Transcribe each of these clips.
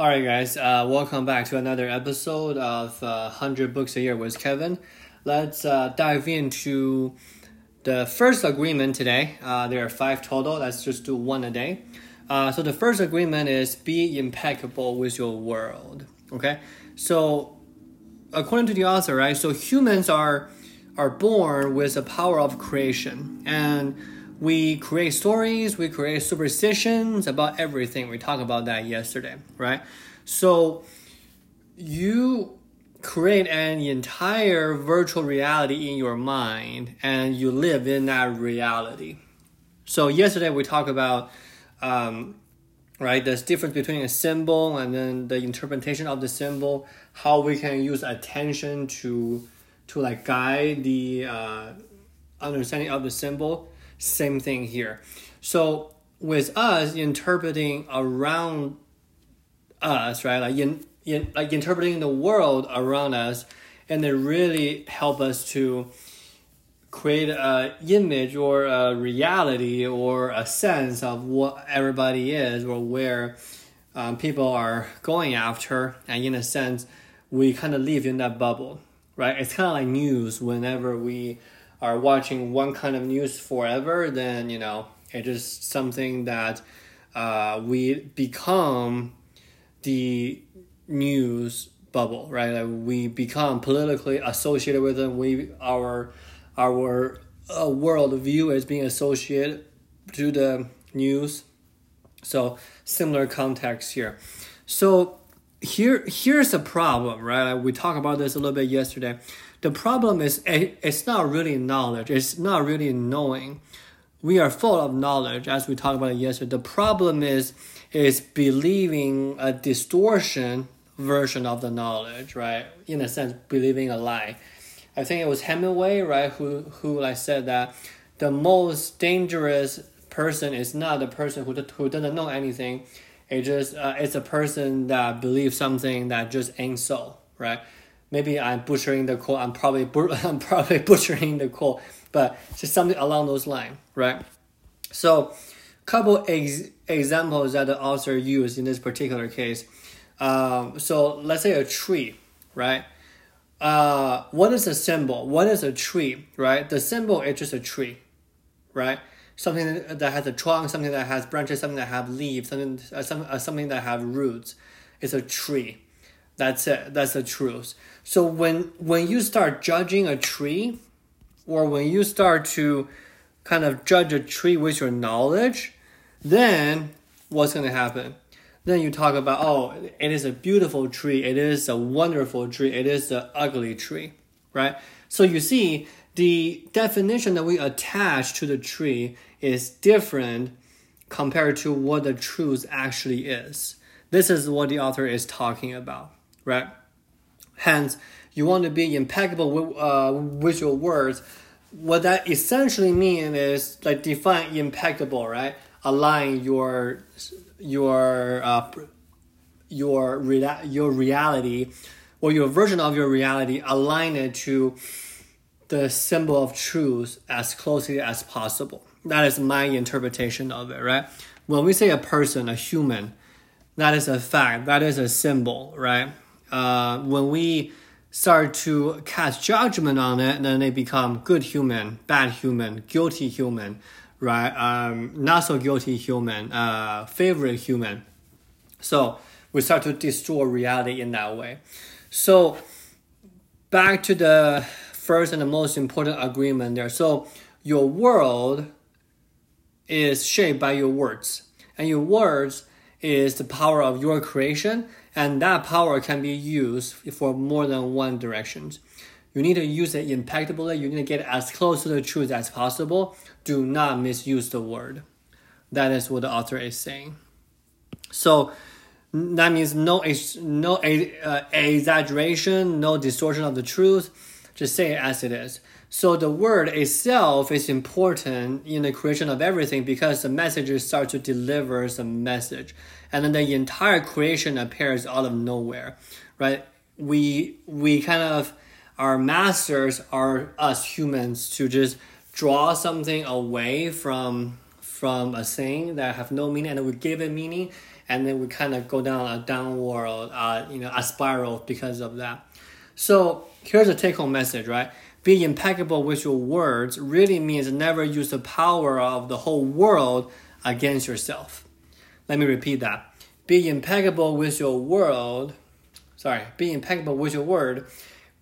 All right, guys, uh, welcome back to another episode of uh, 100 Books a Year with Kevin. Let's uh, dive into the first agreement today. Uh, there are five total. Let's just do one a day. Uh, so, the first agreement is be impeccable with your world. Okay, so according to the author, right, so humans are, are born with the power of creation. And we create stories, we create superstitions about everything. We talked about that yesterday, right? So you create an entire virtual reality in your mind and you live in that reality. So yesterday we talked about um, right this difference between a symbol and then the interpretation of the symbol, how we can use attention to to like guide the uh, understanding of the symbol same thing here. So with us interpreting around us, right? Like in, in like interpreting the world around us, and it really help us to create a image or a reality or a sense of what everybody is or where um, people are going after, and in a sense, we kind of live in that bubble, right? It's kind of like news whenever we are watching one kind of news forever, then you know it is something that uh, we become the news bubble, right? Like we become politically associated with them. We our our uh, world view is being associated to the news. So similar context here. So here here's the problem, right? Like we talked about this a little bit yesterday. The problem is it's not really knowledge. It's not really knowing. We are full of knowledge, as we talked about yesterday. The problem is is believing a distortion version of the knowledge, right? In a sense, believing a lie. I think it was Hemingway, right, who who like said that the most dangerous person is not the person who who doesn't know anything. It just uh, it's a person that believes something that just ain't so, right? maybe I'm butchering the quote. I'm probably I'm probably butchering the quote, but just something along those lines, right? So, couple ex- examples that the author used in this particular case. Um, so let's say a tree, right? Uh, what is a symbol? What is a tree, right? The symbol is just a tree, right? Something that has a trunk, something that has branches, something that have leaves, something uh, some, uh, something that have roots. It's a tree. That's it. That's the truth. So when when you start judging a tree, or when you start to kind of judge a tree with your knowledge, then what's going to happen? Then you talk about, oh, it is a beautiful tree, it is a wonderful tree, it is an ugly tree, right? So you see, the definition that we attach to the tree is different compared to what the truth actually is. This is what the author is talking about right? Hence, you want to be impeccable with, uh, with your words. What that essentially means is like define impeccable, right? Align your your uh, your rea- your reality or your version of your reality, align it to the symbol of truth as closely as possible. That is my interpretation of it, right? When we say a person, a human, that is a fact, that is a symbol, right? uh, when we start to cast judgment on it, then they become good human, bad human, guilty human, right? Um, not so guilty human, uh, favorite human. So we start to destroy reality in that way. So back to the first and the most important agreement there. So your world is shaped by your words, and your words is the power of your creation and that power can be used for more than one direction. You need to use it impeccably. You need to get as close to the truth as possible. Do not misuse the word. That is what the author is saying. So that means no no uh, exaggeration, no distortion of the truth. Just say it as it is. So the word itself is important in the creation of everything because the messages start to deliver some message and then the entire creation appears out of nowhere, right? We we kind of our masters are us humans to just draw something away from from a thing that have no meaning and we give it meaning and then we kind of go down a downward, uh, you know, a spiral because of that. So here's a take-home message, right? Be impeccable with your words really means never use the power of the whole world against yourself. Let me repeat that. Be impeccable with your world. Sorry, be impeccable with your word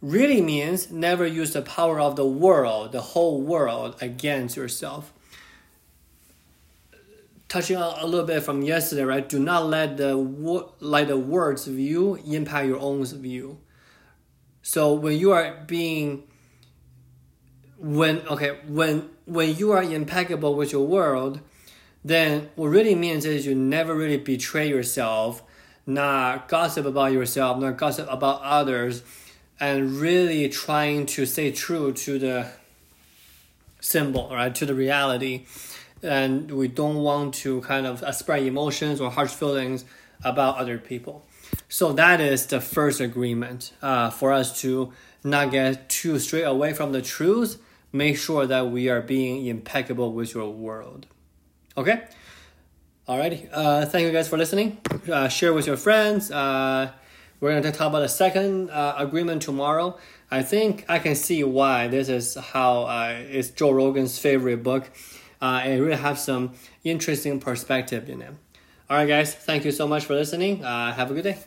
really means never use the power of the world, the whole world, against yourself. Touching on a little bit from yesterday, right? Do not let the let the words view impact your own view. So when you are being when okay when when you are impeccable with your world, then what really means is you never really betray yourself, not gossip about yourself, not gossip about others and really trying to stay true to the symbol, right, to the reality. And we don't want to kind of spread emotions or harsh feelings about other people. So that is the first agreement uh, for us to not get too straight away from the truth. Make sure that we are being impeccable with your world. Okay? Alrighty. Uh, thank you guys for listening. Uh, share with your friends. Uh, we're going to talk about the second uh, agreement tomorrow. I think I can see why this is how uh, it's Joe Rogan's favorite book. Uh, it really has some interesting perspective in it. All right, guys, thank you so much for listening. Uh, have a good day.